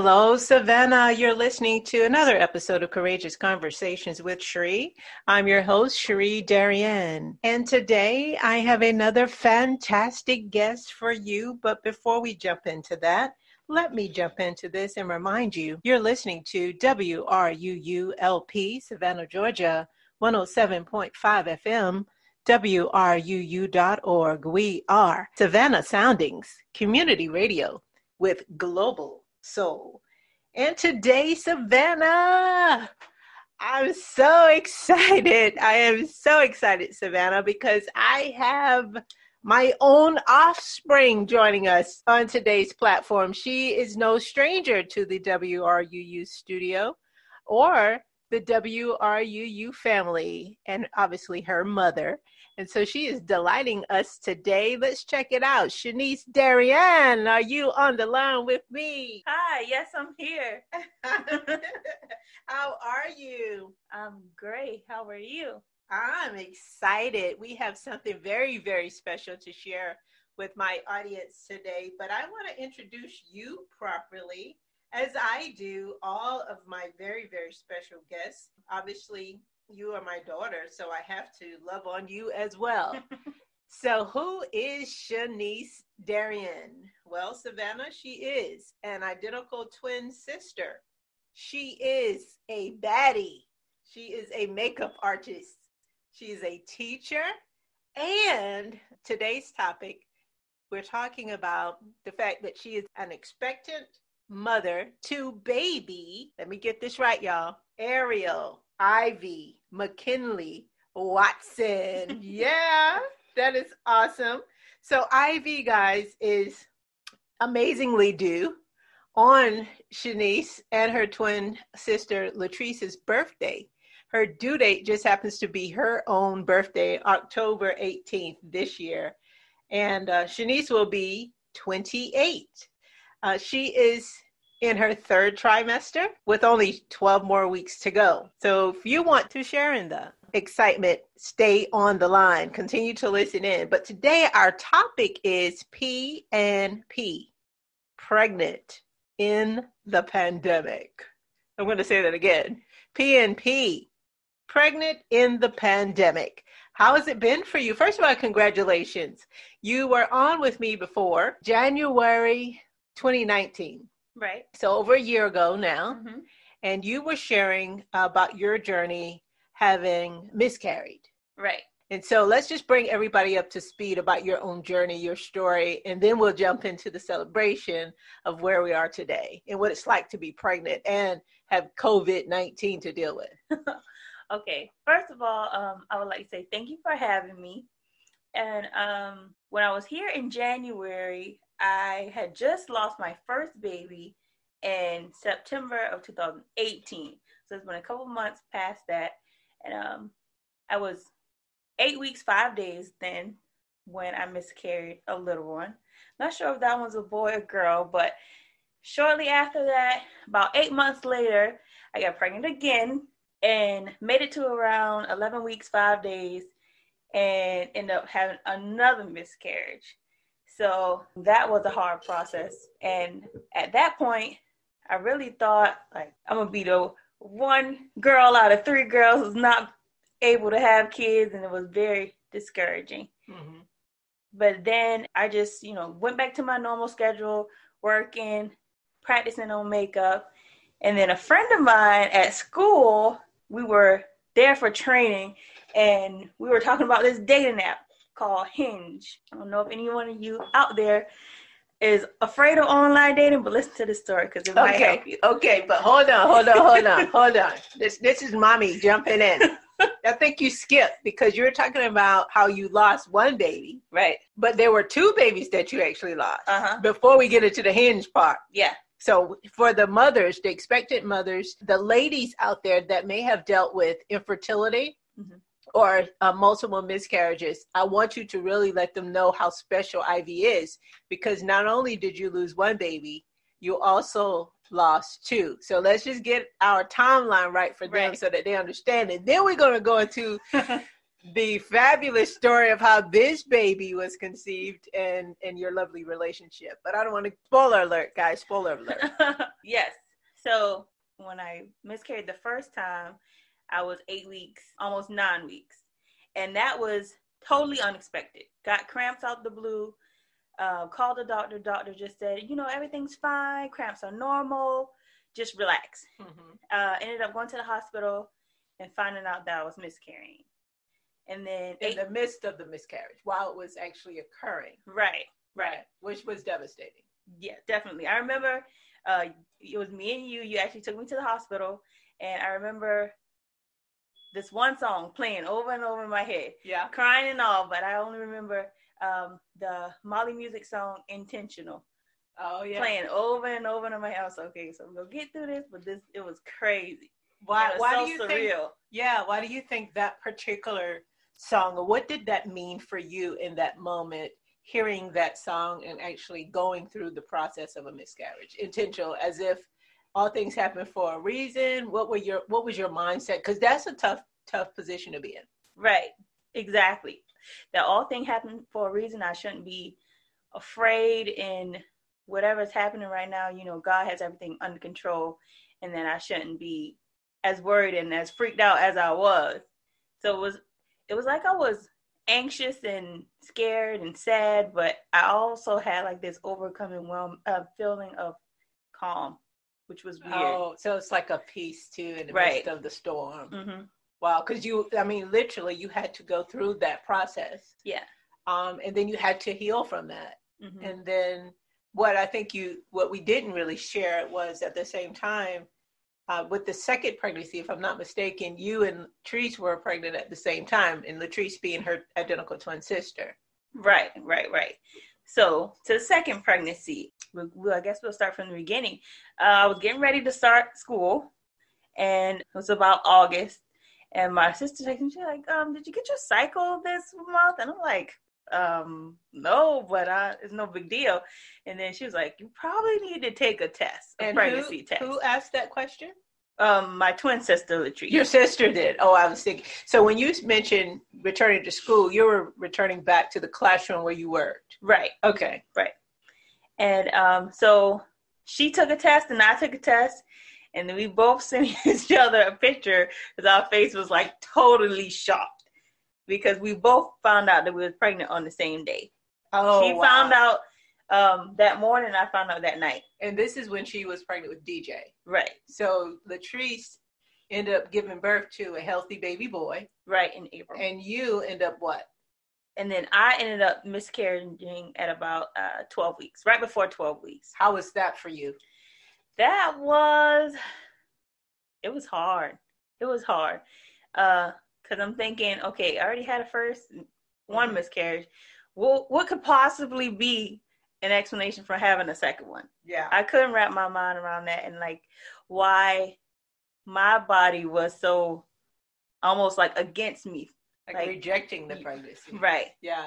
Hello, Savannah. You're listening to another episode of Courageous Conversations with Sheree. I'm your host, Sheree Darien. And today I have another fantastic guest for you. But before we jump into that, let me jump into this and remind you you're listening to WRUULP, Savannah, Georgia, 107.5 FM. WRUU.org. We are Savannah Soundings, community radio with global soul. And today, Savannah, I'm so excited. I am so excited, Savannah, because I have my own offspring joining us on today's platform. She is no stranger to the WRUU studio or the WRUU family, and obviously her mother. And so she is delighting us today. Let's check it out. Shanice Darien, are you on the line with me? Hi, yes, I'm here. How are you? I'm great. How are you? I'm excited. We have something very, very special to share with my audience today, but I want to introduce you properly as I do all of my very, very special guests. Obviously, you are my daughter, so I have to love on you as well. so, who is Shanice Darien? Well, Savannah, she is an identical twin sister. She is a baddie. She is a makeup artist. She is a teacher. And today's topic, we're talking about the fact that she is an expectant mother to baby. Let me get this right, y'all. Ariel Ivy, McKinley, Watson. yeah, that is awesome. So, Ivy, guys, is amazingly due on Shanice and her twin sister Latrice's birthday. Her due date just happens to be her own birthday, October 18th this year. And uh, Shanice will be 28. Uh, she is in her third trimester with only 12 more weeks to go. So if you want to share in the excitement, stay on the line, continue to listen in. But today our topic is P and P, pregnant in the pandemic. I'm going to say that again. P and P, pregnant in the pandemic. How has it been for you? First of all, congratulations. You were on with me before, January 2019. Right. So over a year ago now, mm-hmm. and you were sharing about your journey having miscarried. Right. And so let's just bring everybody up to speed about your own journey, your story, and then we'll jump into the celebration of where we are today and what it's like to be pregnant and have COVID 19 to deal with. okay. First of all, um, I would like to say thank you for having me. And um, when I was here in January, I had just lost my first baby in September of 2018. So it's been a couple months past that. And um, I was eight weeks, five days then when I miscarried a little one. Not sure if that was a boy or girl, but shortly after that, about eight months later, I got pregnant again and made it to around 11 weeks, five days, and ended up having another miscarriage. So that was a hard process. And at that point, I really thought like I'm gonna be the one girl out of three girls who's not able to have kids, and it was very discouraging. Mm-hmm. But then I just, you know, went back to my normal schedule, working, practicing on makeup. And then a friend of mine at school, we were there for training and we were talking about this dating app called Hinge. I don't know if anyone of you out there is afraid of online dating, but listen to the story because it might okay. help you. Okay, but hold on, hold on, hold on, hold on. This this is mommy jumping in. I think you skipped because you were talking about how you lost one baby, right? But there were two babies that you actually lost. Uh-huh. Before we get into the hinge part, yeah. So for the mothers, the expectant mothers, the ladies out there that may have dealt with infertility, mm-hmm or uh, multiple miscarriages, I want you to really let them know how special Ivy is because not only did you lose one baby, you also lost two. So let's just get our timeline right for them right. so that they understand it. Then we're going to go into the fabulous story of how this baby was conceived and and your lovely relationship. But I don't want to spoiler alert, guys. Spoiler alert. yes. So when I miscarried the first time, I was eight weeks, almost nine weeks, and that was totally unexpected. Got cramps out the blue. Uh, called the doctor. Doctor just said, you know, everything's fine. Cramps are normal. Just relax. Mm-hmm. Uh, ended up going to the hospital and finding out that I was miscarrying. And then in eight, the midst of the miscarriage, while it was actually occurring. Right, right. Which was devastating. Yeah, definitely. I remember uh, it was me and you. You actually took me to the hospital, and I remember this one song playing over and over in my head. Yeah. Crying and all, but I only remember um, the Molly music song "Intentional." Oh yeah. Playing over and over in my house. Okay, so I'm gonna get through this, but this it was crazy. Why? Was why so do you surreal. think? Yeah. Why do you think that particular song, what did that mean for you in that moment? Hearing that song and actually going through the process of a miscarriage, intentional, as if all things happen for a reason. What were your What was your mindset? Because that's a tough, tough position to be in. Right. Exactly. That all things happen for a reason. I shouldn't be afraid in whatever's happening right now. You know, God has everything under control, and then I shouldn't be as worried and as freaked out as I was. So it was it was like I was anxious and scared and sad, but I also had like this overcoming well, uh, feeling of calm, which was weird. Oh, so it's like a peace too in the right. midst of the storm. Mm-hmm. Wow, because you, I mean, literally, you had to go through that process. Yeah. Um, and then you had to heal from that. Mm-hmm. And then what I think you, what we didn't really share was at the same time, uh, with the second pregnancy, if I'm not mistaken, you and Latrice were pregnant at the same time, and Latrice being her identical twin sister. Right, right, right. So to the second pregnancy, we, I guess we'll start from the beginning. Uh, I was getting ready to start school, and it was about August. And my sister texted me, she's like, um, "Did you get your cycle this month?" And I'm like, um, "No, but I, it's no big deal." And then she was like, "You probably need to take a test, a and pregnancy who, test." Who asked that question? Um, my twin sister, Latrice. Your sister did. Oh, I was thinking. So when you mentioned returning to school, you were returning back to the classroom where you worked. Right. Okay. Right. And um, so she took a test and I took a test, and then we both sent each other a picture because our face was like totally shocked because we both found out that we was pregnant on the same day. Oh, she wow. found out um, that morning. I found out that night. And this is when she was pregnant with DJ. Right. So Latrice ended up giving birth to a healthy baby boy. Right in April. And you end up what? And then I ended up miscarrying at about uh, 12 weeks, right before 12 weeks. How was that for you? That was, it was hard. It was hard. Uh, cause I'm thinking, okay, I already had a first one mm-hmm. miscarriage. What what could possibly be an explanation for having a second one. Yeah. I couldn't wrap my mind around that and like why my body was so almost like against me. Like, like rejecting the pregnancy. Right. Yeah.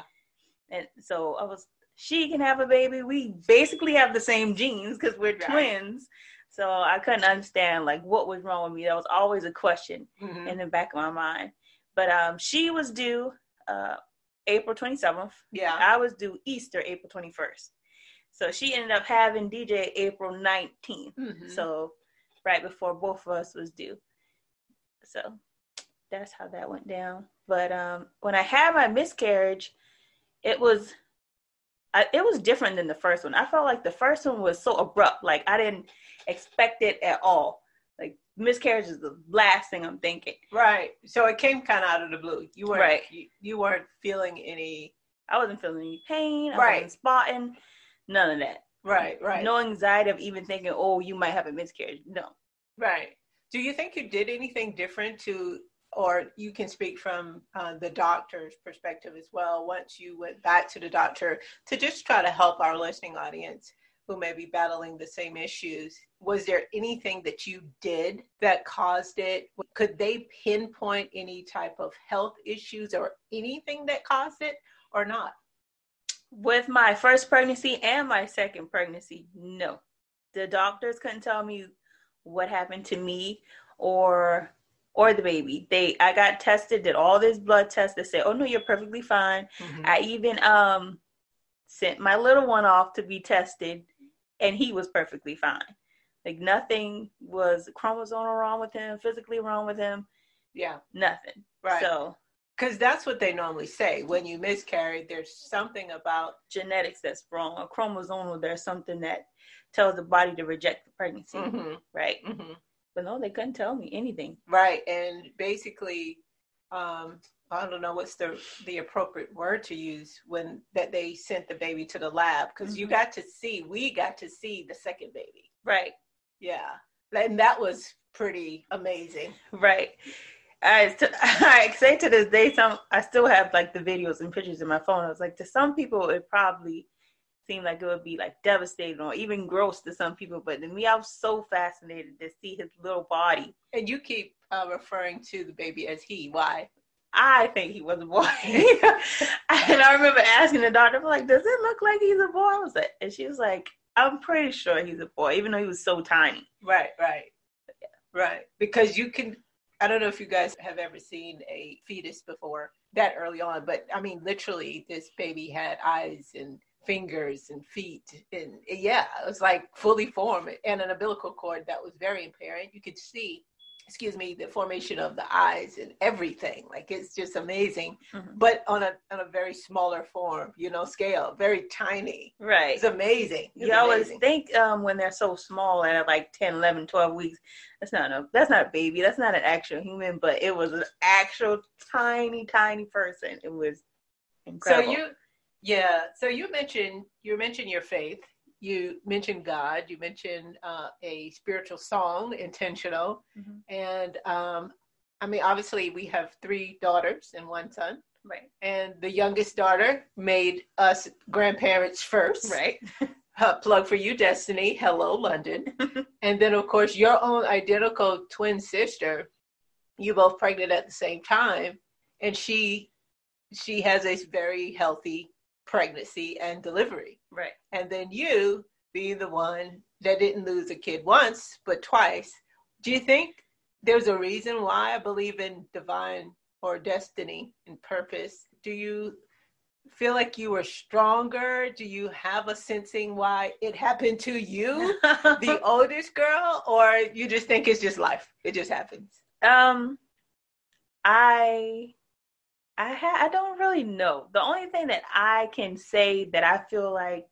And so I was she can have a baby. We basically have the same genes because we're right. twins. So I couldn't understand like what was wrong with me. That was always a question mm-hmm. in the back of my mind. But um she was due uh April 27th. Yeah. I was due Easter April 21st. So she ended up having DJ April 19th. Mm-hmm. So right before both of us was due. So that's how that went down. But um, when I had my miscarriage, it was I, it was different than the first one. I felt like the first one was so abrupt. Like I didn't expect it at all. Like miscarriage is the last thing I'm thinking. Right. So it came kind of out of the blue. You weren't right. you, you weren't feeling any. I wasn't feeling any pain. I right. wasn't spotting. None of that. Right, right. No anxiety of even thinking, oh, you might have a miscarriage. No. Right. Do you think you did anything different to, or you can speak from uh, the doctor's perspective as well, once you went back to the doctor to just try to help our listening audience who may be battling the same issues? Was there anything that you did that caused it? Could they pinpoint any type of health issues or anything that caused it or not? With my first pregnancy and my second pregnancy, no. The doctors couldn't tell me what happened to me or or the baby. They I got tested, did all this blood tests. They said, "Oh no, you're perfectly fine." Mm-hmm. I even um sent my little one off to be tested, and he was perfectly fine. Like nothing was chromosomal wrong with him, physically wrong with him. Yeah, nothing. Right. So because that's what they normally say. When you miscarry there's something about genetics that's wrong. Or chromosomal there's something that tells the body to reject the pregnancy mm-hmm. right? Mm-hmm. but no they couldn't tell me anything. Right and basically um, I don't know what's the the appropriate word to use when that they sent the baby to the lab because mm-hmm. you got to see we got to see the second baby. Right. Yeah and that was pretty amazing. Right I, I say to this day, some I still have like the videos and pictures in my phone. I was like, to some people, it probably seemed like it would be like devastating or even gross to some people, but to me, I was so fascinated to see his little body. And you keep uh, referring to the baby as he. Why? I think he was a boy. and I remember asking the doctor, like, does it look like he's a boy? I was like, and she was like, I'm pretty sure he's a boy, even though he was so tiny. Right, right. Yeah. Right. Because you can I don't know if you guys have ever seen a fetus before that early on, but I mean, literally, this baby had eyes and fingers and feet, and yeah, it was like fully formed, and an umbilical cord that was very apparent. You could see excuse me, the formation of the eyes and everything. Like it's just amazing, mm-hmm. but on a on a very smaller form, you know, scale, very tiny. Right. It's amazing. It's you always think um, when they're so small and at like 10, 11, 12 weeks, that's not a that's not a baby. That's not an actual human, but it was an actual tiny, tiny person. It was incredible. So you, yeah. So you mentioned you mentioned your faith you mentioned God, you mentioned uh, a spiritual song, intentional, mm-hmm. and um, I mean, obviously, we have three daughters and one son. Right. And the youngest daughter made us grandparents first. Right. uh, plug for you, Destiny. Hello, London. and then, of course, your own identical twin sister. You both pregnant at the same time, and she she has a very healthy pregnancy and delivery. Right. And then you being the one that didn't lose a kid once, but twice. Do you think there's a reason why I believe in divine or destiny and purpose? Do you feel like you were stronger? Do you have a sensing why it happened to you, the oldest girl, or you just think it's just life? It just happens. Um, I I ha- I don't really know. The only thing that I can say that I feel like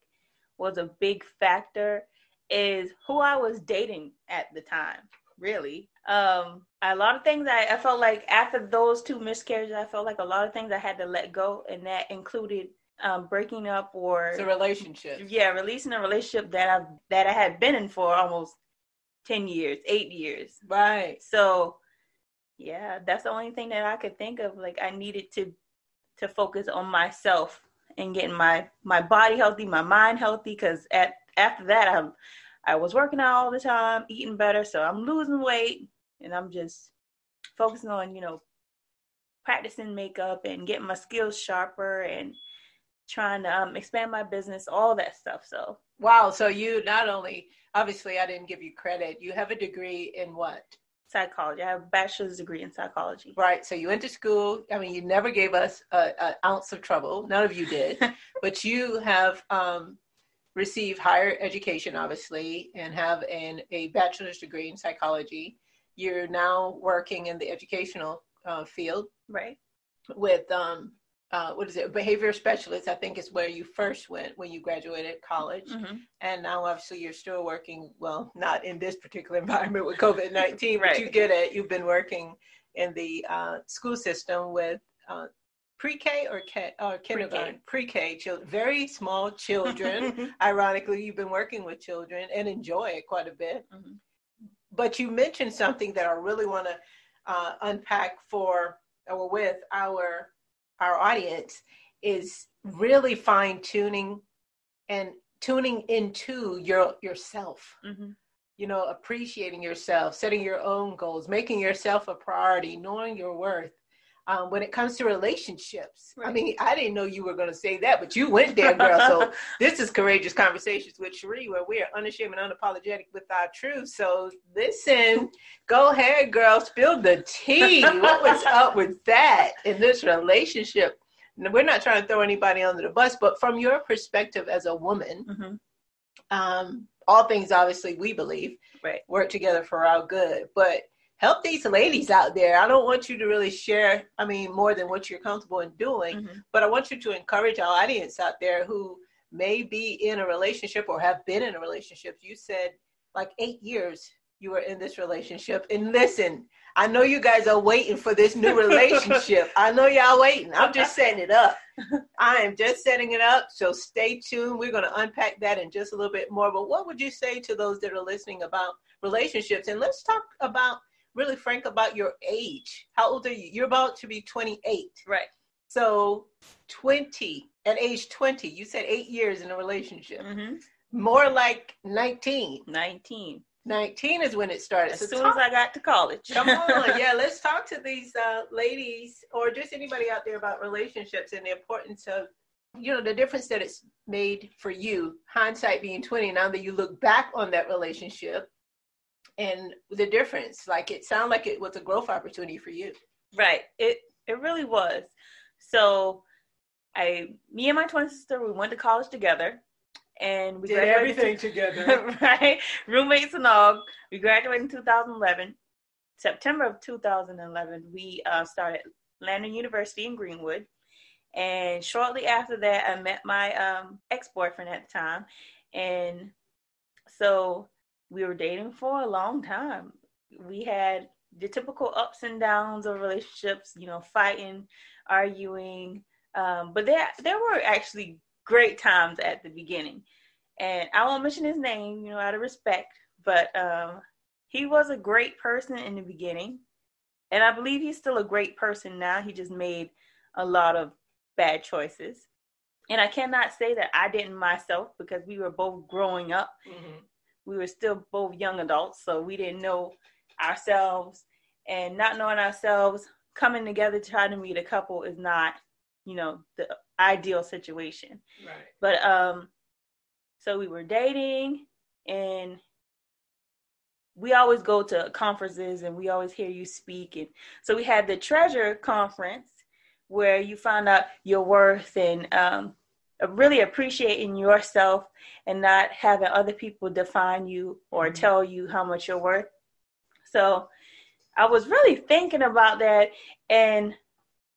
was a big factor is who I was dating at the time. Really, um, a lot of things I, I felt like after those two miscarriages, I felt like a lot of things I had to let go, and that included um, breaking up or the relationship. Yeah, releasing a relationship that I that I had been in for almost ten years, eight years. Right. So yeah, that's the only thing that I could think of. Like I needed to to focus on myself and getting my my body healthy, my mind healthy. Because at after that, i'm I was working out all the time, eating better, so I'm losing weight, and I'm just focusing on you know practicing makeup and getting my skills sharper and trying to um, expand my business, all that stuff. So wow, so you not only obviously I didn't give you credit, you have a degree in what? Psychology. I have a bachelor's degree in psychology. Right. So you went to school. I mean, you never gave us an ounce of trouble. None of you did. but you have um, received higher education, obviously, and have an, a bachelor's degree in psychology. You're now working in the educational uh, field. Right. With um, uh, what is it, behavior specialist, I think is where you first went when you graduated college. Mm-hmm. And now obviously you're still working, well, not in this particular environment with COVID 19, right. but you get it. You've been working in the uh, school system with uh, pre-K or, K, or kindergarten, pre-K, children, very small children. Ironically, you've been working with children and enjoy it quite a bit. Mm-hmm. But you mentioned something that I really want to uh, unpack for or with our our audience is really fine tuning and tuning into your yourself mm-hmm. you know appreciating yourself setting your own goals making yourself a priority knowing your worth um, when it comes to relationships. Right. I mean, I didn't know you were going to say that, but you went there, girl. so this is Courageous Conversations with Cherie, where we are unashamed and unapologetic with our truth. So listen, go ahead, girl, spill the tea. what was up with that in this relationship? We're not trying to throw anybody under the bus, but from your perspective as a woman, mm-hmm. um, all things obviously we believe right. work together for our good. But help these ladies out there. I don't want you to really share, I mean, more than what you're comfortable in doing, mm-hmm. but I want you to encourage our audience out there who may be in a relationship or have been in a relationship. You said like eight years you were in this relationship. And listen, I know you guys are waiting for this new relationship. I know y'all waiting. I'm just setting it up. I am just setting it up. So stay tuned. We're going to unpack that in just a little bit more. But what would you say to those that are listening about relationships? And let's talk about really frank about your age. How old are you? You're about to be 28. Right. So 20, at age 20, you said eight years in a relationship. Mm-hmm. More like 19. 19. 19 is when it started. As so soon talk, as I got to college. come on. Yeah, let's talk to these uh, ladies or just anybody out there about relationships and the importance of, you know, the difference that it's made for you, hindsight being 20, now that you look back on that relationship and the difference like it sounded like it was a growth opportunity for you. Right. It it really was. So i me and my twin sister we went to college together and we did everything together. Right? Roommates and all. We graduated in 2011 september of 2011 we uh, started lander university in greenwood. And shortly after that i met my um, ex-boyfriend at the time. And so we were dating for a long time. We had the typical ups and downs of relationships, you know, fighting, arguing. Um, but there there were actually great times at the beginning. And I won't mention his name, you know, out of respect, but um, he was a great person in the beginning. And I believe he's still a great person now. He just made a lot of bad choices. And I cannot say that I didn't myself because we were both growing up. Mm-hmm we were still both young adults, so we didn't know ourselves. And not knowing ourselves, coming together to try to meet a couple is not, you know, the ideal situation. Right. But um, so we were dating, and we always go to conferences, and we always hear you speak, and so we had the Treasure Conference where you find out your worth and um, really appreciating yourself and not having other people define you or mm-hmm. tell you how much you're worth. So I was really thinking about that. And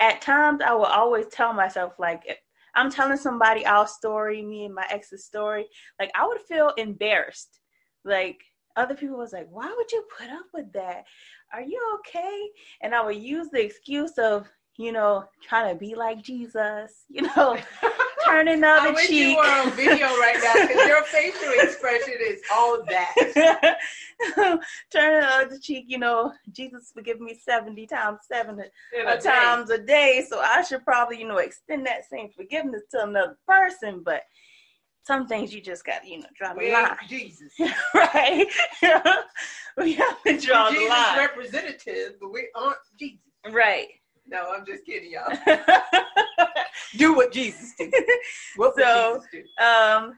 at times I will always tell myself, like, I'm telling somebody our story, me and my ex's story, like, I would feel embarrassed. Like, other people was like, why would you put up with that? Are you okay? And I would use the excuse of, you know, trying to be like Jesus, you know, turning the wish cheek. you were on video right now because your facial expression is all that. turning the cheek, you know, Jesus forgive me 70 times, seven a uh, times a day. So I should probably, you know, extend that same forgiveness to another person. But some things you just got, you know, draw the line. Jesus, right? we have to draw We're the line. representatives, but we aren't Jesus. Right. No, I'm just kidding, y'all. do what Jesus did. What so, Jesus do? um,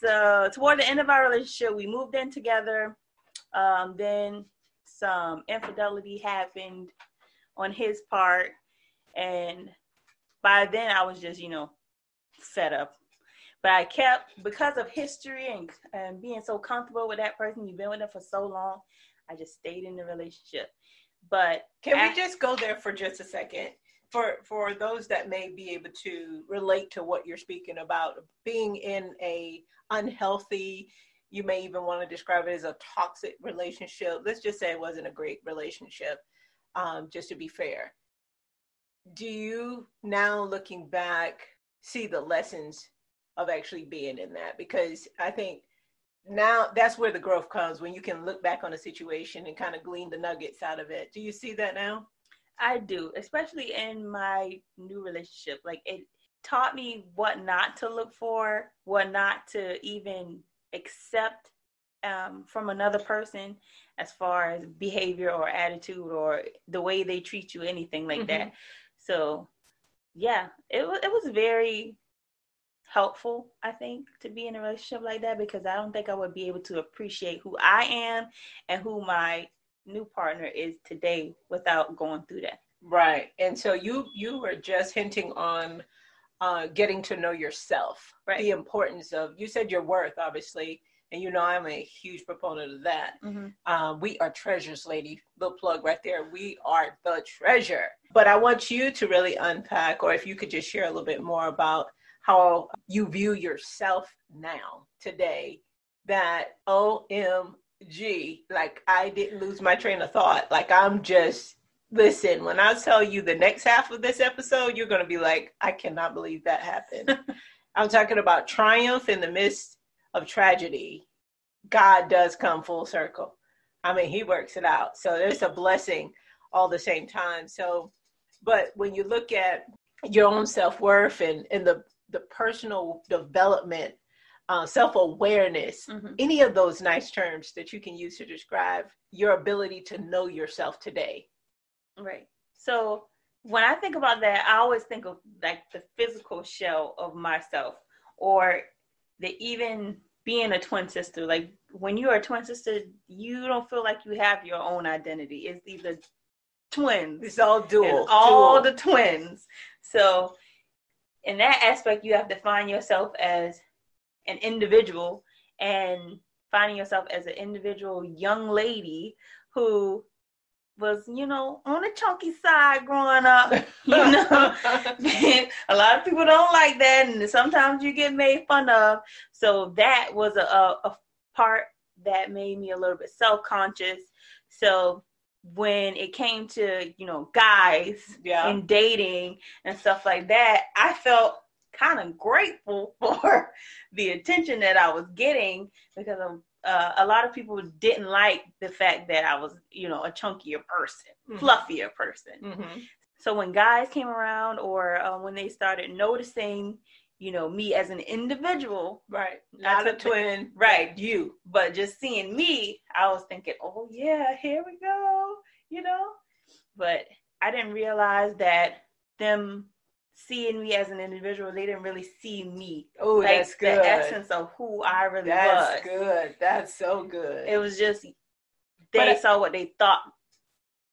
so toward the end of our relationship, we moved in together. Um, then some infidelity happened on his part, and by then I was just, you know, fed up. But I kept because of history and and being so comfortable with that person. You've been with them for so long. I just stayed in the relationship. But can we just go there for just a second? For for those that may be able to relate to what you're speaking about, being in a unhealthy, you may even want to describe it as a toxic relationship. Let's just say it wasn't a great relationship. Um, just to be fair, do you now looking back see the lessons of actually being in that? Because I think now that's where the growth comes when you can look back on a situation and kind of glean the nuggets out of it. Do you see that now? I do, especially in my new relationship. Like it taught me what not to look for, what not to even accept um, from another person as far as behavior or attitude or the way they treat you, anything like mm-hmm. that. So, yeah, it was it was very helpful, I think, to be in a relationship like that because I don't think I would be able to appreciate who I am and who my new partner is today without going through that. Right. And so you you were just hinting on uh, getting to know yourself, right. the importance of you said your worth, obviously, and you know I'm a huge proponent of that. Mm-hmm. Um, we are treasures, lady. Little plug right there. We are the treasure. But I want you to really unpack, or if you could just share a little bit more about how you view yourself now, today. That OMG, like I didn't lose my train of thought. Like I'm just listen. When I tell you the next half of this episode, you're gonna be like, I cannot believe that happened. I'm talking about triumph in the midst of tragedy, God does come full circle. I mean, He works it out. So there's a blessing all the same time. So, but when you look at your own self worth and, and the, the personal development, uh, self awareness, mm-hmm. any of those nice terms that you can use to describe your ability to know yourself today. Right. So when I think about that, I always think of like the physical shell of myself or the even being a twin sister, like when you are a twin sister, you don't feel like you have your own identity. It's either twins. It's all dual. It's all dual. the twins. So in that aspect, you have to find yourself as an individual and finding yourself as an individual young lady who was, you know, on the chunky side growing up. You know, a lot of people don't like that, and sometimes you get made fun of. So that was a, a, a part that made me a little bit self conscious. So when it came to you know guys yeah. and dating and stuff like that, I felt kind of grateful for the attention that I was getting because of uh, a lot of people didn't like the fact that I was, you know, a chunkier person, mm-hmm. fluffier person. Mm-hmm. So when guys came around, or uh, when they started noticing, you know, me as an individual, right, not a twin, right, you, but just seeing me, I was thinking, oh yeah, here we go, you know. But I didn't realize that them seeing me as an individual, they didn't really see me. Oh, like, that's good. The essence of who I really that's was. That's good. That's so good. It was just they but, saw what they thought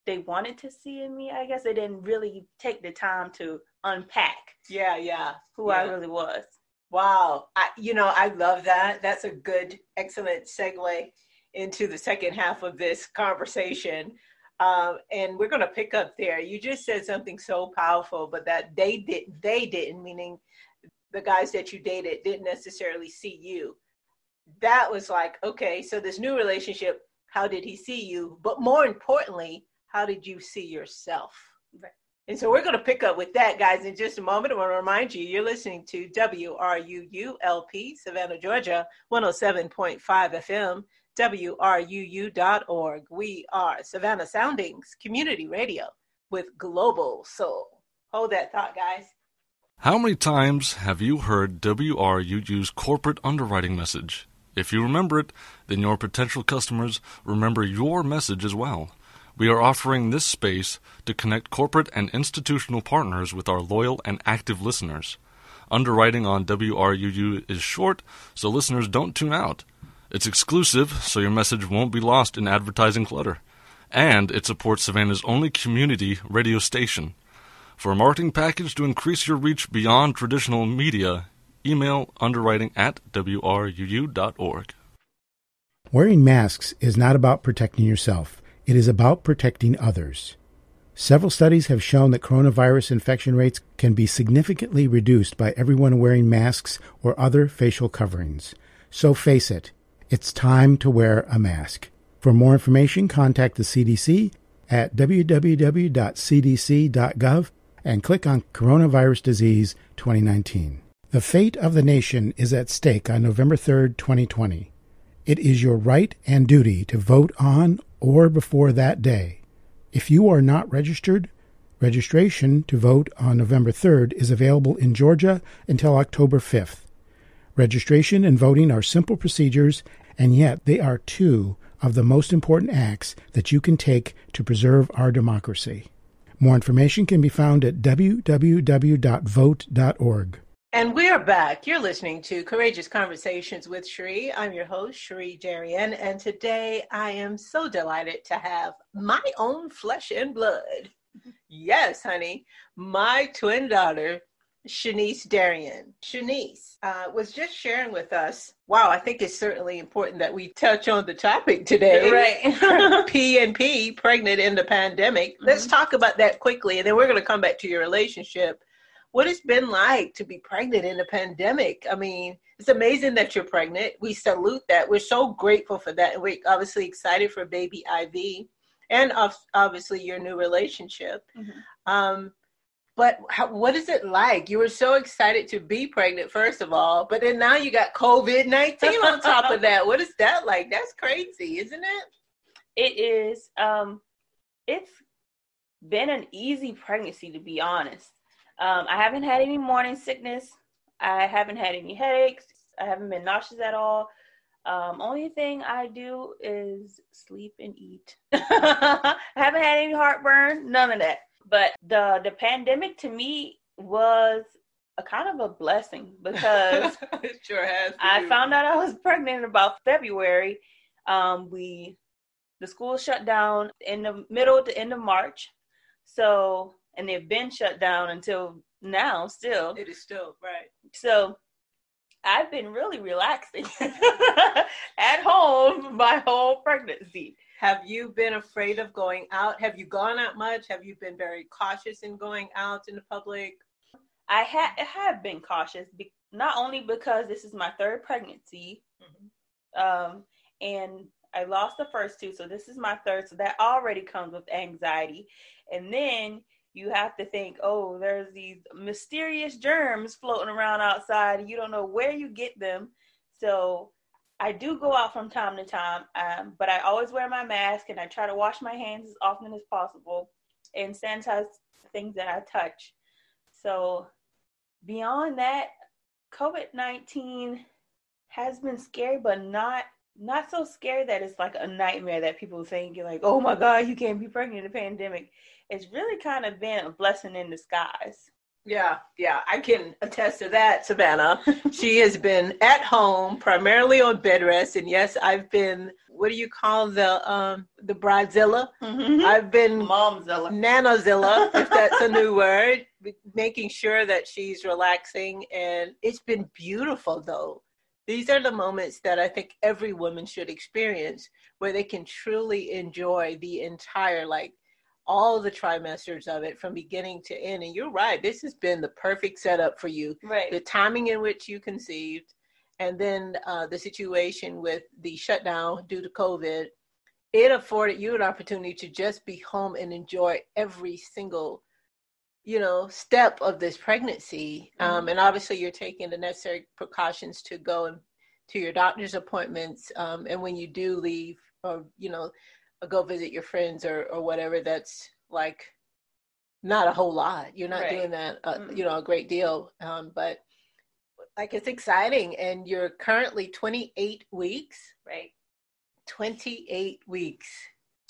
they wanted to see in me. I guess they didn't really take the time to unpack. Yeah, yeah. Who yeah. I really was. Wow. I, you know, I love that. That's a good, excellent segue into the second half of this conversation. Um, and we're going to pick up there. You just said something so powerful, but that they did they didn't, meaning the guys that you dated didn't necessarily see you. That was like, okay, so this new relationship, how did he see you? But more importantly, how did you see yourself? Right. And so we're going to pick up with that, guys, in just a moment. I want to remind you, you're listening to WRUULP, Savannah, Georgia, 107.5 FM. WRUU.org. We are Savannah Soundings Community Radio with Global Soul. Hold that thought, guys. How many times have you heard WRUU's corporate underwriting message? If you remember it, then your potential customers remember your message as well. We are offering this space to connect corporate and institutional partners with our loyal and active listeners. Underwriting on WRUU is short, so listeners don't tune out. It's exclusive, so your message won't be lost in advertising clutter. And it supports Savannah's only community radio station. For a marketing package to increase your reach beyond traditional media, email underwriting at wruu.org. Wearing masks is not about protecting yourself, it is about protecting others. Several studies have shown that coronavirus infection rates can be significantly reduced by everyone wearing masks or other facial coverings. So face it, it's time to wear a mask. For more information, contact the CDC at www.cdc.gov and click on Coronavirus Disease 2019. The fate of the nation is at stake on November 3rd, 2020. It is your right and duty to vote on or before that day. If you are not registered, registration to vote on November 3rd is available in Georgia until October 5th. Registration and voting are simple procedures and yet they are two of the most important acts that you can take to preserve our democracy. More information can be found at www.vote.org. And we're back. You're listening to Courageous Conversations with Cherie. I'm your host, Cherie Darian, and today I am so delighted to have my own flesh and blood. Yes, honey, my twin daughter, Shanice Darian. Shanice uh, was just sharing with us. Wow, I think it's certainly important that we touch on the topic today. Right. P and P, pregnant in the pandemic. Mm-hmm. Let's talk about that quickly, and then we're going to come back to your relationship. What it's been like to be pregnant in the pandemic. I mean, it's amazing that you're pregnant. We salute that. We're so grateful for that, and we're obviously excited for baby Ivy, and obviously your new relationship. Mm-hmm. Um, but how, what is it like? You were so excited to be pregnant, first of all, but then now you got COVID 19 on top of that. What is that like? That's crazy, isn't it? It is. Um, it's been an easy pregnancy, to be honest. Um, I haven't had any morning sickness. I haven't had any headaches. I haven't been nauseous at all. Um, only thing I do is sleep and eat. I haven't had any heartburn, none of that. But the the pandemic to me was a kind of a blessing because it sure has. I you. found out I was pregnant in about February. Um, we the school shut down in the middle to end of March. So and they've been shut down until now still. It is still, right. So I've been really relaxing at home my whole pregnancy. Have you been afraid of going out? Have you gone out much? Have you been very cautious in going out in the public? I ha- have been cautious, be- not only because this is my third pregnancy, mm-hmm. um, and I lost the first two, so this is my third, so that already comes with anxiety. And then you have to think, oh, there's these mysterious germs floating around outside. You don't know where you get them. So I do go out from time to time, um, but I always wear my mask and I try to wash my hands as often as possible and sanitize things that I touch. So beyond that, COVID nineteen has been scary, but not not so scary that it's like a nightmare that people think you're like, oh my god, you can't be pregnant in a pandemic. It's really kind of been a blessing in disguise. Yeah, yeah, I can attest to that, Savannah. she has been at home, primarily on bed rest, and yes, I've been. What do you call the um the bridezilla? Mm-hmm. I've been momzilla, nanozilla, if that's a new word. Making sure that she's relaxing, and it's been beautiful though. These are the moments that I think every woman should experience, where they can truly enjoy the entire like all the trimesters of it from beginning to end. And you're right, this has been the perfect setup for you. Right. The timing in which you conceived, and then uh, the situation with the shutdown due to COVID, it afforded you an opportunity to just be home and enjoy every single you know step of this pregnancy um, mm-hmm. and obviously you're taking the necessary precautions to go and to your doctor's appointments um, and when you do leave or you know go visit your friends or or whatever that's like not a whole lot. You're not right. doing that uh, mm-hmm. you know a great deal. Um, but like it's exciting and you're currently 28 weeks. Right. 28 weeks.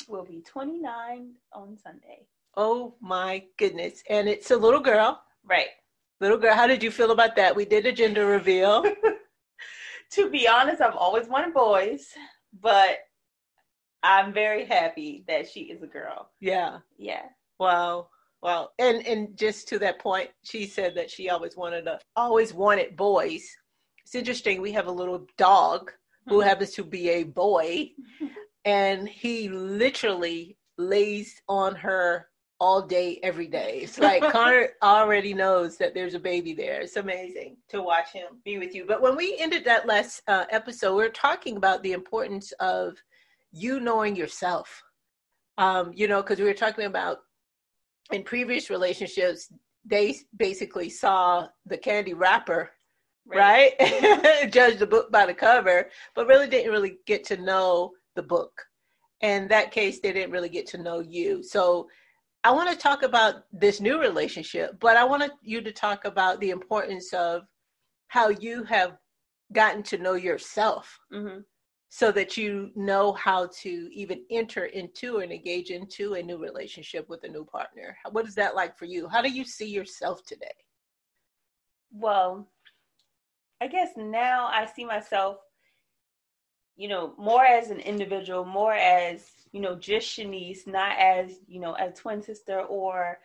Will be 29 on sunday. Oh my goodness. And it's a little girl. Right. Little girl how did you feel about that? We did a gender reveal. To be honest i've always wanted boys but I'm very happy that she is a girl. Yeah. Yeah. Wow. Well, and and just to that point, she said that she always wanted a always wanted boys. It's interesting. We have a little dog who mm-hmm. happens to be a boy, and he literally lays on her all day, every day. It's like Connor already knows that there's a baby there. It's amazing to watch him be with you. But when we ended that last uh, episode, we are talking about the importance of you knowing yourself. Um, you know, because we were talking about in previous relationships, they basically saw the candy wrapper, right? right? Judge the book by the cover, but really didn't really get to know the book. In that case, they didn't really get to know you. So I want to talk about this new relationship, but I want you to talk about the importance of how you have gotten to know yourself. Mm-hmm so that you know how to even enter into and engage into a new relationship with a new partner. What is that like for you? How do you see yourself today? Well, I guess now I see myself, you know, more as an individual, more as, you know, just Shanice, not as, you know, a twin sister or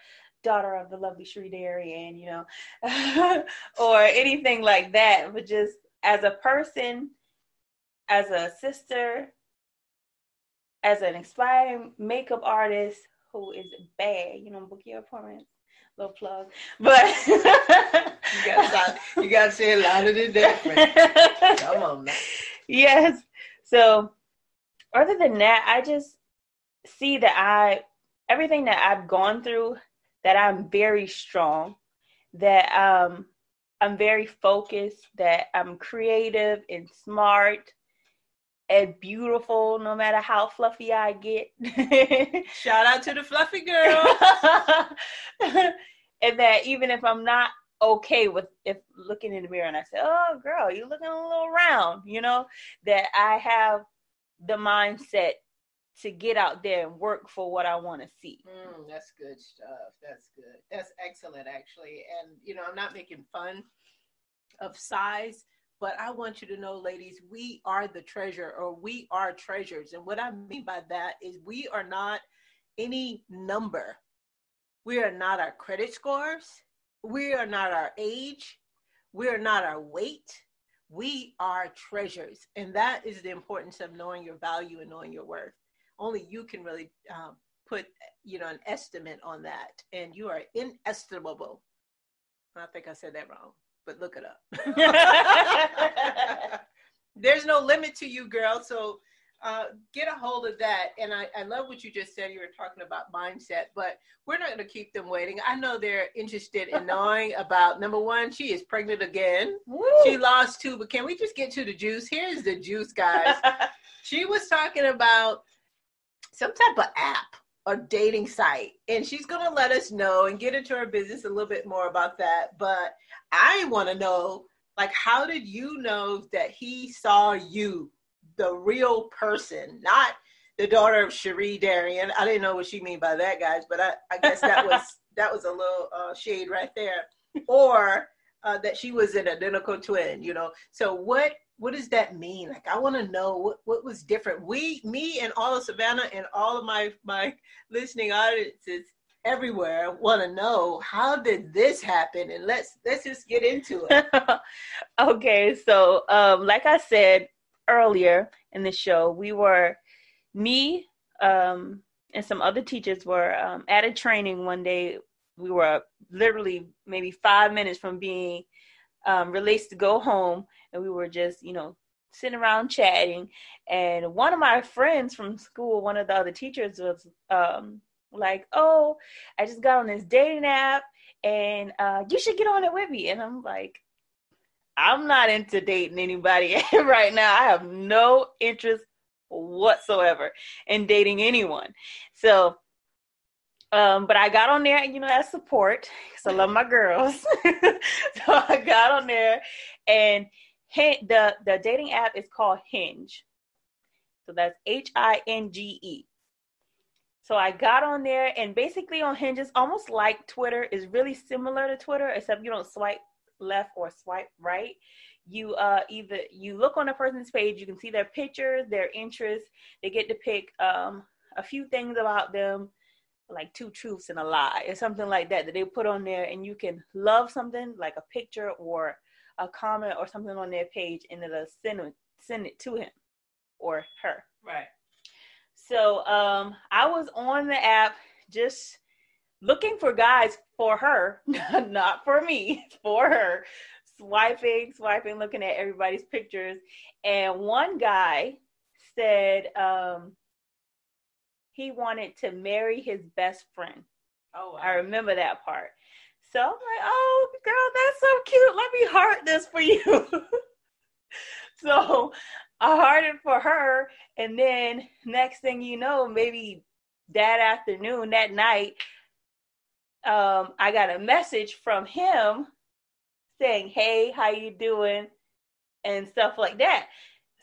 daughter of the lovely Cherie Darian, you know, or anything like that, but just as a person as a sister, as an aspiring makeup artist who is bad, you know, book your appointments. Little plug, but you got you got to say it louder than that. Come on, man. Yes. So, other than that, I just see that I everything that I've gone through that I'm very strong, that um I'm very focused, that I'm creative and smart, and beautiful no matter how fluffy I get. Shout out to the fluffy girl. and that even if I'm not okay with if looking in the mirror and I say, "Oh, girl, you're looking a little round," you know, that I have the mindset to get out there and work for what I want to see. Mm, that's good stuff. That's good. That's excellent, actually. And you know, I'm not making fun of size but I want you to know, ladies, we are the treasure or we are treasures. And what I mean by that is we are not any number. We are not our credit scores. We are not our age. We are not our weight. We are treasures. And that is the importance of knowing your value and knowing your worth. Only you can really um, put, you know, an estimate on that. And you are inestimable. I think I said that wrong but look it up. There's no limit to you, girl. So uh, get a hold of that. And I, I love what you just said. You were talking about mindset, but we're not going to keep them waiting. I know they're interested in knowing about number one, she is pregnant again. Woo. She lost two, but can we just get to the juice? Here's the juice, guys. she was talking about some type of app or dating site, and she's going to let us know and get into her business a little bit more about that. But I want to know, like, how did you know that he saw you, the real person, not the daughter of Cherie Darian? I didn't know what she mean by that, guys, but I, I guess that was that was a little uh, shade right there, or uh, that she was an identical twin. You know, so what what does that mean? Like, I want to know what, what was different. We, me, and all of Savannah and all of my my listening audiences everywhere want to know how did this happen and let's let's just get into it okay so um like i said earlier in the show we were me um and some other teachers were um, at a training one day we were literally maybe five minutes from being um, released to go home and we were just you know sitting around chatting and one of my friends from school one of the other teachers was um, like, oh, I just got on this dating app and uh, you should get on it with me. And I'm like, I'm not into dating anybody right now. I have no interest whatsoever in dating anyone. So, um, but I got on there, you know, as support because I love my girls. so I got on there, and the the dating app is called Hinge. So that's H I N G E. So I got on there and basically on Hinge, it's almost like Tinder is really similar to Tinder, except you don't swipe left or swipe right. You uh, either you look on a person's page, you can see their pictures, their interests. They get to pick um, a few things about them, like two truths and a lie, or something like that that they put on there, and you can love something like a picture or a comment or something on their page, and it'll send it, send it to him or her. Right. So um, I was on the app just looking for guys for her, not for me, for her. Swiping, swiping, looking at everybody's pictures. And one guy said um, he wanted to marry his best friend. Oh, wow. I remember that part. So I'm like, oh, girl, that's so cute. Let me heart this for you. so I hearted for her, and then next thing you know, maybe that afternoon, that night, um, I got a message from him saying, "Hey, how you doing?" and stuff like that.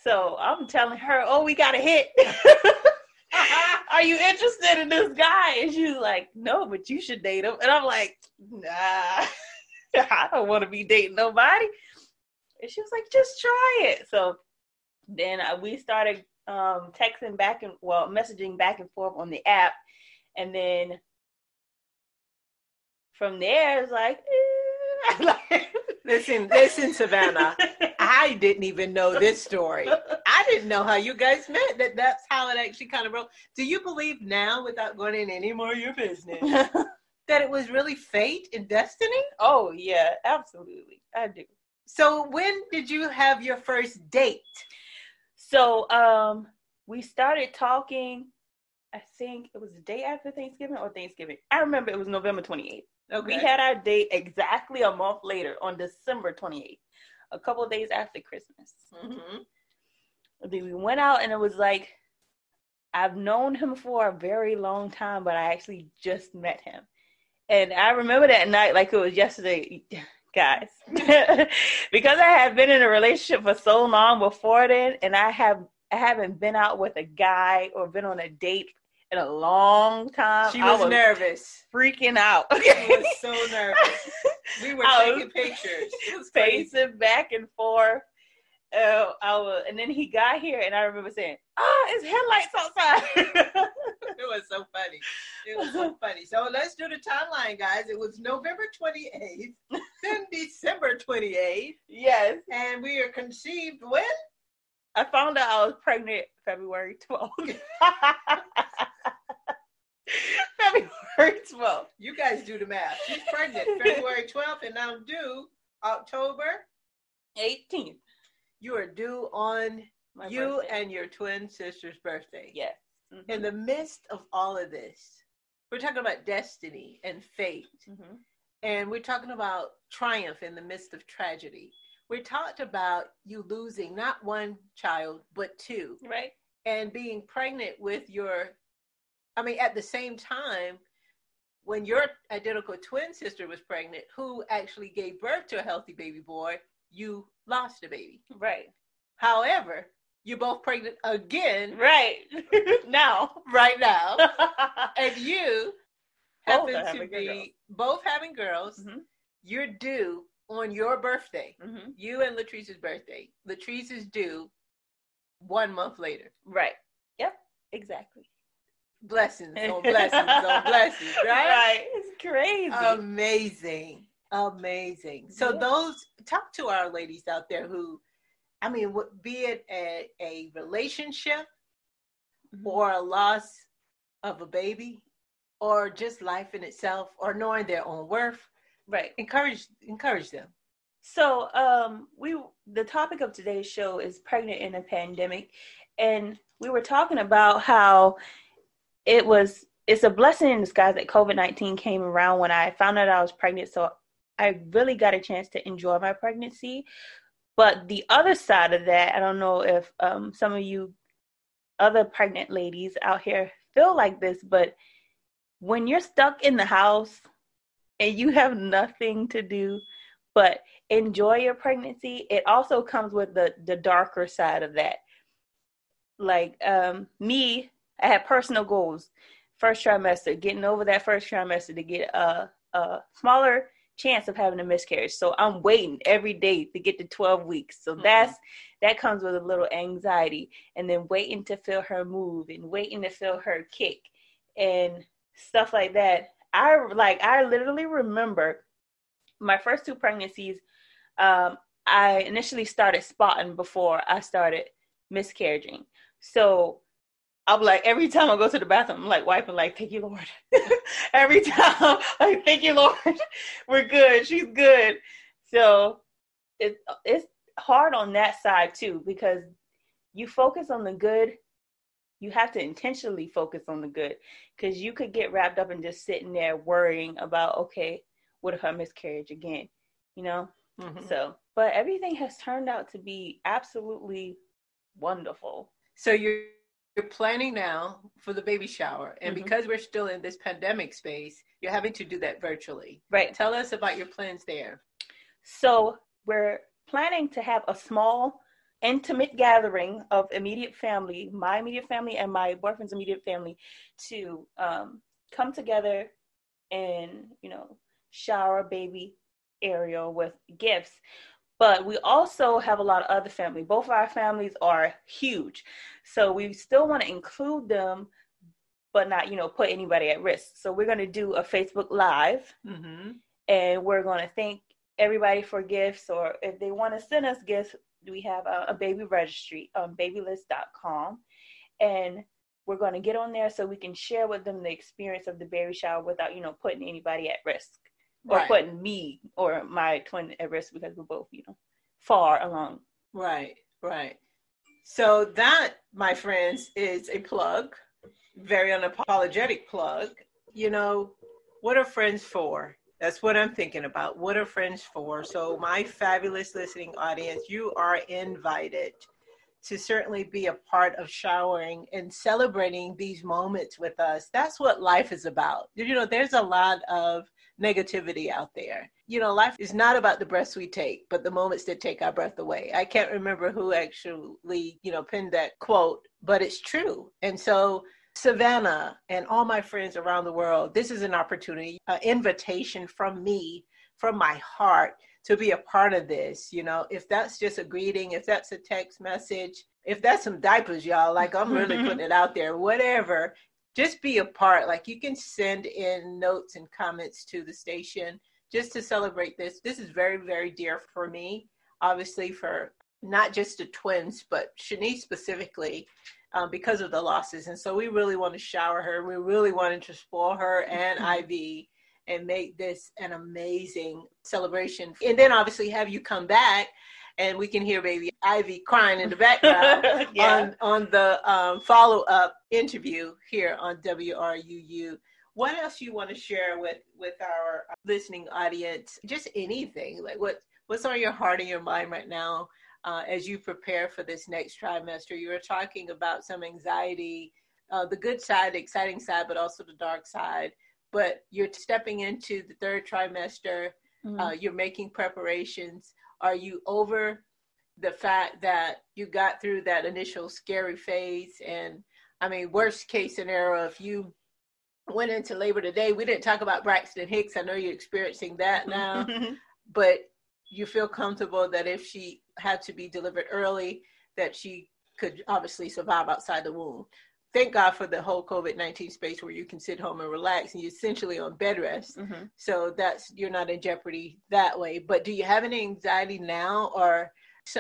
So I'm telling her, "Oh, we got a hit. Are you interested in this guy?" And she's like, "No, but you should date him." And I'm like, "Nah, I don't want to be dating nobody." And she was like, "Just try it." So then uh, we started um, texting back and well, messaging back and forth on the app, and then from there it's like. Eh. Listen, listen, Savannah. I didn't even know this story. I didn't know how you guys met. That that's how it actually kind of broke. Do you believe now, without going in any more of your business, that it was really fate and destiny? oh yeah, absolutely, I do. So when did you have your first date? So um, we started talking. I think it was the day after Thanksgiving or Thanksgiving. I remember it was November 28th. Okay. We had our date exactly a month later on December 28th, a couple of days after Christmas. Mhm. Then we went out and it was like, I've known him for a very long time, but I actually just met him. And I remember that night like it was yesterday, guys, because I had been in a relationship for so long before then, and I have I haven't been out with a guy or been on a date in a long time. She I was, nervous. freaking out. She was so nervous. We were taking was pictures. Was crazy. back and forth. Uh, I was, and then he got here, and I remember saying, "Ah, it's headlights outside." It was so funny. It was so funny. So let's do the timeline, guys. It was November 28th, then December 28th, yes, and we are conceived when? I found out I was pregnant February twelfth. February twelfth. You guys do the math. She's pregnant February 12th, and I'm due October. 18th. You are due on My you birthday. and your twin sister's birthday. yes. Mhm. In the midst of all of this, we're talking about destiny and fate. Mhm. And we're talking about triumph in the midst of tragedy. We talked about you losing not one child, but two, Right. and being pregnant with your, I mean, at the same time, when your identical twin sister was pregnant, who actually gave birth to a healthy baby boy, you lost a baby. Right. However, you're both pregnant again Right. now. right now, and you happen to be girls. both having girls. Mhm. You're due on your birthday. Mhm. You and Latrice's birthday. Latrice is due one month later. Right. Yep. Exactly. Blessings on blessings on blessings, right? It's crazy. Amazing. Amazing. So Yeah. those talk to our ladies out there who I mean, what- be it a, a relationship Mhm. or a loss of a baby or just life in itself or knowing their own worth, right. encourage encourage them. So, um, we the topic of today's show is pregnant in a pandemic, and we were talking about how it was it's a blessing in disguise that COVID nineteen came around when I found out I was pregnant. So I really got a chance to enjoy my pregnancy. But the other side of that, I don't know if um, some of you other pregnant ladies out here feel like this, but when you're stuck in the house and you have nothing to do but enjoy your pregnancy, it also comes with the the darker side of that. Like um me, I had personal goals. First trimester, getting over that first trimester to get a a smaller chance of having a miscarriage. So I'm waiting every day to get to 12 weeks. So Mhm. that's that comes with a little anxiety and then waiting to feel her move and waiting to feel her kick and stuff like that. I like I literally remember my first two pregnancies um I initially started spotting before I started miscarriaging. So I'm like every time I go to the bathroom, I'm like wiping, like thank you Lord. every time, like thank you Lord, we're good. She's good. So it's it's hard on that side too because you focus on the good. You have to intentionally focus on the good because you could get wrapped up in just sitting there worrying about okay, what if I miscarriage again? You know. Mhm. So, but everything has turned out to be absolutely wonderful. So you're planning now for the baby shower, and Mhm. because we're still in this pandemic space, you're having to do that virtually. Right. Tell us about your plans there. So we're planning to have a small intimate gathering of immediate family, my immediate family and my boyfriend's immediate family, to um, come together and you know shower baby Ariel with gifts. But we also have a lot of other family. Both of our families are huge, so we still want to include them, but not you know put anybody at risk. So we're going to do a Facebook Live, mm-hmm. and we're going to thank everybody for gifts, or if they want to send us gifts, we have a, a baby registry on babylist.com. And we're going to get on there so we can share with them the experience of the baby shower without, you know, putting anybody at risk or right. putting me or my twin at risk because we're both, you know, far along. Right, right. So that, my friends, is a plug, very unapologetic plug. You know, what are friends for? That's what I'm thinking about. What are friends for? So, my fabulous listening audience, you are invited to certainly be a part of showering and celebrating these moments with us. That's what life is about. You know, there's a lot of negativity out there. You know, life is not about the breaths we take, but the moments that take our breath away. I can't remember who actually, you know, penned that quote, but it's true. And so Savannah and all my friends around the world, this is an opportunity, an invitation from me, from my heart to be a part of this. You know, if that's just a greeting, if that's a text message, if that's some diapers, y'all, like I'm really putting it out there, whatever, just be a part. Like you can send in notes and comments to the station just to celebrate this. This is very, very dear for me, obviously, for not just the twins, but Shanice specifically um, because of the losses. And so we really want to shower her. We really wanted to spoil her and Ivy and make this an amazing celebration. And then obviously have you come back and we can hear baby Ivy crying in the background yeah. on, on the um, follow up interview here on WRUU. What else you want to share with, with our listening audience? Just anything like what, what's on your heart and your mind right now uh, as you prepare for this next trimester. You were talking about some anxiety, uh, the good side, the exciting side, but also the dark side. But you're stepping into the third trimester. Mm-hmm. Uh, you're making preparations. Are you over the fact that you got through that initial scary phase? And I mean, worst case scenario, if you went into labor today, we didn't talk about Braxton Hicks. I know you're experiencing that mm-hmm. now, mm-hmm. but you feel comfortable that if she had to be delivered early, that she could obviously survive outside the womb. Thank God for the whole COVID 19 space where you can sit home and relax and you're essentially on bed rest. Mm-hmm. So that's, you're not in jeopardy that way. But do you have any anxiety now? Or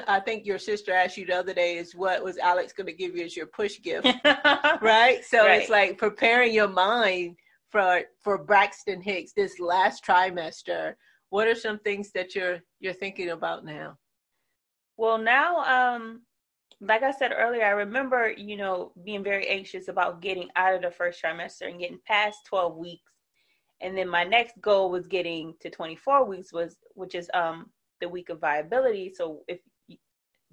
I think your sister asked you the other day is what was Alex going to give you as your push gift? right? So right. it's like preparing your mind for for Braxton Hicks this last trimester what are some things that you're you're thinking about now well now um like i said earlier i remember you know being very anxious about getting out of the first trimester and getting past 12 weeks. And then my next goal was getting to 24 weeks was which is um the week of viability. So if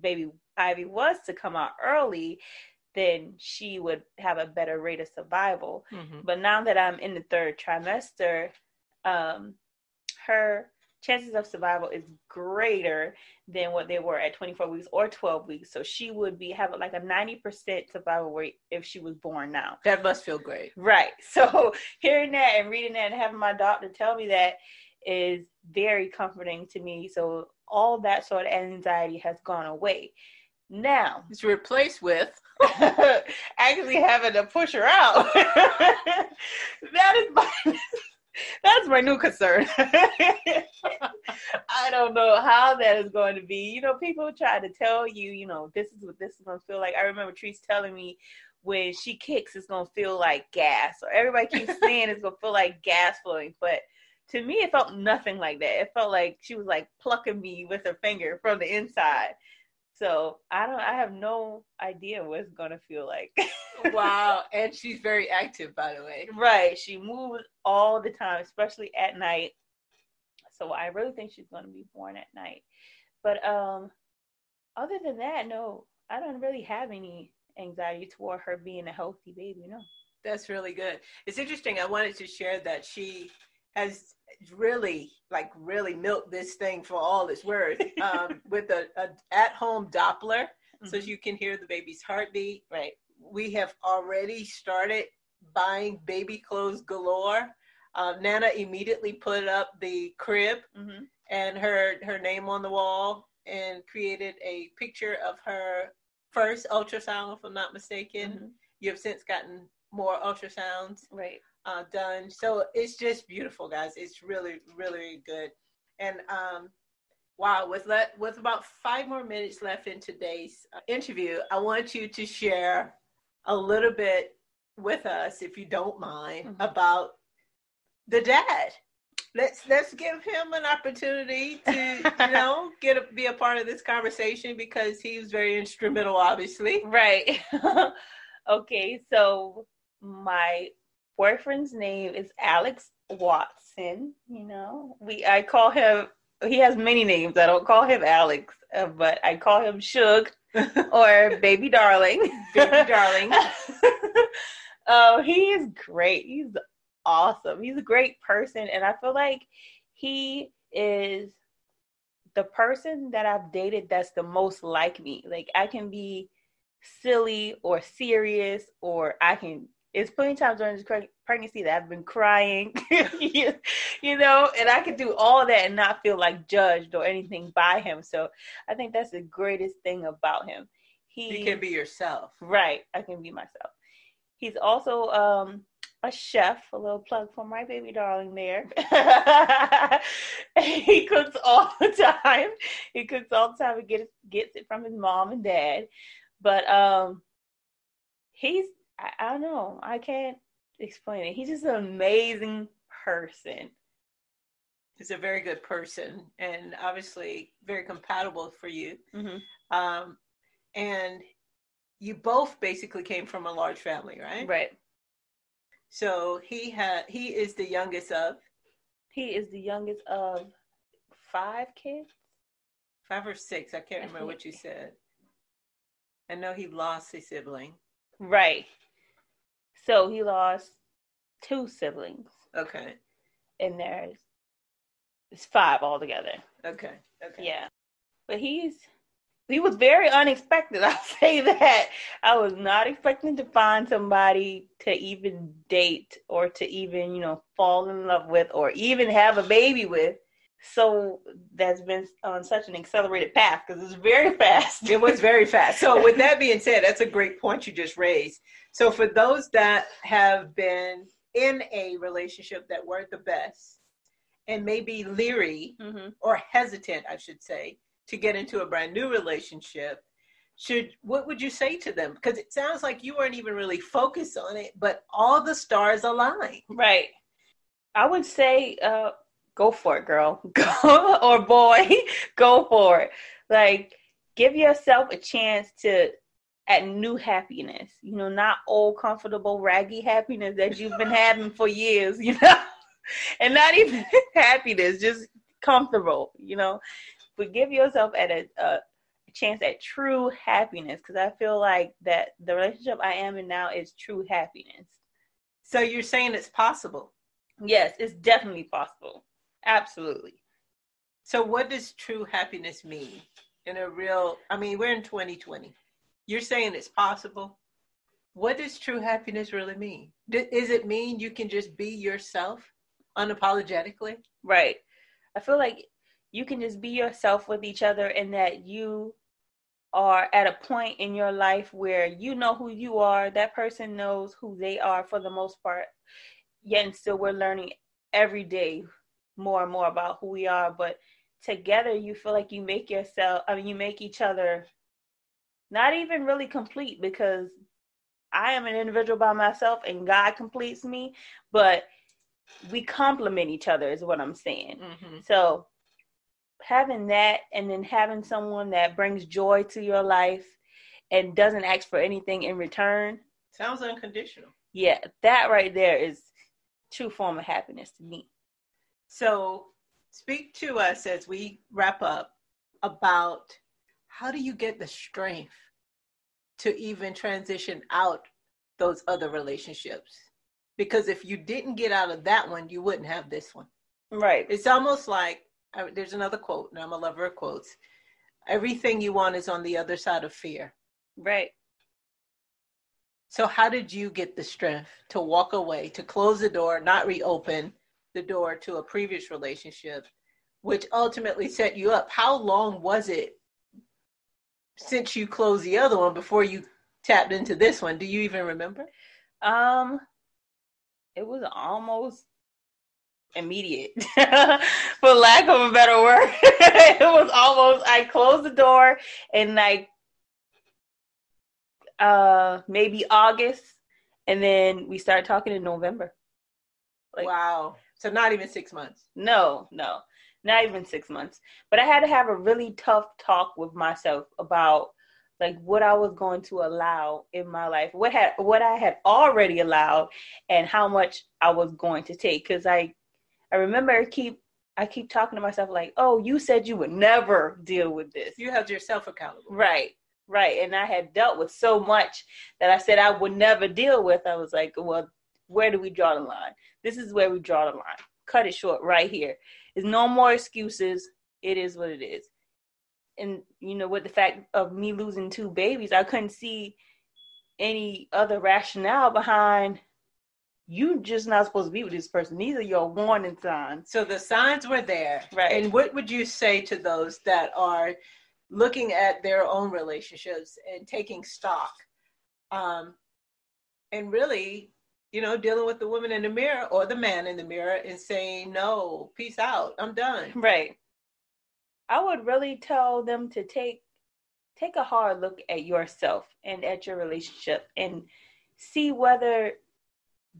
baby ivy was to come out early then she would have a better rate of survival. Mm-hmm. but now that i'm in the third trimester um her chances of survival is greater than what they were at 24 weeks or 12 weeks. So she would be have like a 90% survival rate if she was born now. That must feel great. Right. So hearing that and reading that and having my doctor tell me that is very comforting to me. So all that sort of anxiety has gone away. Now it's replaced with actually having to push her out. that is my that's my new concern. I don't know how that is going to be. You know, people try to tell you, you know, this is what this is going to feel like. I remember Treese telling me when she kicks, it's going to feel like gas. Or everybody keeps saying it's going to feel like gas flowing. But to me, it felt nothing like that. It felt like she was like plucking me with her finger from the inside. So I don't. I have no idea what it's gonna feel like. wow, and she's very active, by the way. Right, she moves all the time, especially at night. So I really think she's gonna be born at night. But um, other than that, no, I don't really have any anxiety toward her being a healthy baby. No. That's really good. It's interesting. I wanted to share that she has really like really milk this thing for all it's worth um, with a, a at-home Doppler, mm-hmm. so you can hear the baby's heartbeat. Right. We have already started buying baby clothes galore. Uh, Nana immediately put up the crib mm-hmm. and her her name on the wall and created a picture of her first ultrasound, if I'm not mistaken. Mm-hmm. You have since gotten more ultrasounds. Right uh, done. So it's just beautiful, guys. It's really, really good. And um, wow, with le- with about five more minutes left in today's uh, interview, I want you to share a little bit with us, if you don't mind, mm-hmm. about the dad. Let's let's give him an opportunity to you know get a, be a part of this conversation because he was very instrumental, obviously. Right. okay, so my boyfriend's name is Alex Watson. You know, we I call him. He has many names. I don't call him Alex, uh, but I call him Shug or Baby Darling. Baby Darling. uh, he is great. He's awesome. He's a great person, and I feel like he is the person that I've dated that's the most like me. Like I can be silly or serious, or I can it's plenty of times during this pregnancy that I've been crying, you, know, and I could do all that and not feel like judged or anything by him. So I think that's the greatest thing about him. He you can be yourself. Right. I can be myself. He's also um, a chef, a little plug for my baby darling there. he cooks all the time. He cooks all the time and gets gets it from his mom and dad. But um he's I, I don't know. I can't explain it. He's just an amazing person. He's a very good person and obviously very compatible for you. Mm-hmm. Um, and you both basically came from a large family, right? Right. So he had he is the youngest of he is the youngest of five kids. Five or six. I can't remember what you said. I know he lost a sibling. Right. So he lost two siblings. Okay. And there's it's five altogether. Okay. Okay. Yeah. But he's he was very unexpected. I'll say that. I was not expecting to find somebody to even date or to even, you know, fall in love with or even have a baby with. So that's been on such an accelerated path because it's very fast. It was very fast. So, with that being said, that's a great point you just raised. So, for those that have been in a relationship that weren't the best and maybe leery mm-hmm. or hesitant, I should say, to get into a brand new relationship, should what would you say to them? Because it sounds like you weren't even really focused on it, but all the stars align. Right. I would say, uh, go for it, girl. Go or boy, go for it. Like, give yourself a chance to at new happiness, you know, not old, comfortable, raggy happiness that you've been having for years, you know, and not even happiness, just comfortable, you know. But give yourself at a, a chance at true happiness because I feel like that the relationship I am in now is true happiness. So you're saying it's possible? Yes, it's definitely possible. Absolutely. So what does true happiness mean in a real I mean, we're in 2020 you're saying it's possible. What does true happiness really mean? Does it mean you can just be yourself unapologetically? Right. I feel like you can just be yourself with each other and that you are at a point in your life where you know who you are, that person knows who they are for the most part. Yet and still we're learning every day more and more about who we are, but together you feel like you make yourself I mean you make each other not even really complete because I am an individual by myself and God completes me, but we complement each other is what I'm saying. Mm-hmm. So having that and then having someone that brings joy to your life and doesn't ask for anything in return sounds unconditional. Yeah, that right there is true form of happiness to me. So speak to us as we wrap up about how do you get the strength to even transition out those other relationships? because if you didn't get out of that one, you wouldn't have this one. Right. It's almost like there's another quote, and I'm a lover of quotes. Everything you want is on the other side of fear. Right. So, how did you get the strength to walk away, to close the door, not reopen the door to a previous relationship, which ultimately set you up? How long was it since you closed the other one before you tapped into this one? Do you even remember? Um, it was almost immediate, for lack of a better word. it was almost. I closed the door and like uh maybe August, and then we started talking in November. Like, wow! So not even six months. No, no, not even six months. But I had to have a really tough talk with myself about like what I was going to allow in my life, what had what I had already allowed, and how much I was going to take. Because I, I remember I keep I keep talking to myself like, "Oh, you said you would never deal with this." You held yourself accountable, right? Right, and I had dealt with so much that I said I would never deal with. I was like, "Well, where do we draw the line? This is where we draw the line. Cut it short right here. There's no more excuses. It is what it is." and you know with the fact of me losing two babies i couldn't see any other rationale behind you just not supposed to be with this person these are your warning signs so the signs were there right and what would you say to those that are looking at their own relationships and taking stock um and really you know dealing with the woman in the mirror or the man in the mirror and saying no peace out i'm done right I would really tell them to take take a hard look at yourself and at your relationship and see whether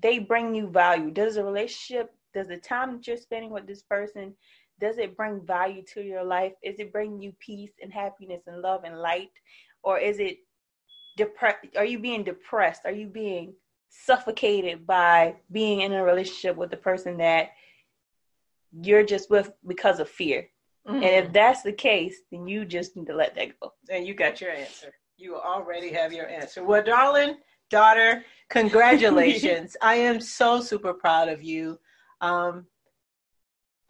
they bring you value. Does the relationship, does the time that you're spending with this person, does it bring value to your life? Is it bringing you peace and happiness and love and light? Or is it depressed? Are you being depressed? Are you being suffocated by being in a relationship with the person that you're just with because of fear? Mm-hmm. And if that's the case, then you just need to let that go. And you got your answer. You already have your answer. Well, darling, daughter, congratulations. I am so super proud of you. Um,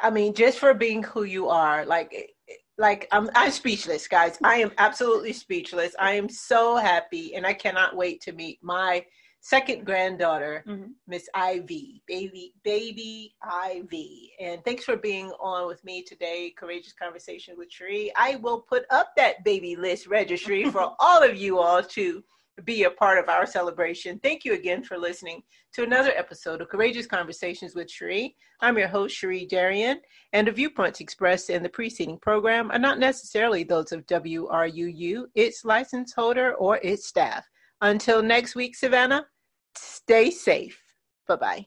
I mean, just for being who you are, like, like I'm, I'm speechless, guys. I am absolutely speechless. I am so happy, and I cannot wait to meet my second granddaughter, mm-hmm. Miss Ivy, baby, baby Ivy. And thanks for being on with me today, Courageous Conversation with Cherie. I will put up that baby list registry for all of you all to be a part of our celebration. Thank you again for listening to another episode of Courageous Conversations with Cherie. I'm your host, Cherie Darian, and the viewpoints expressed in the preceding program are not necessarily those of WRUU, its license holder, or its staff. Until next week, Savannah, Stay safe. Bye bye.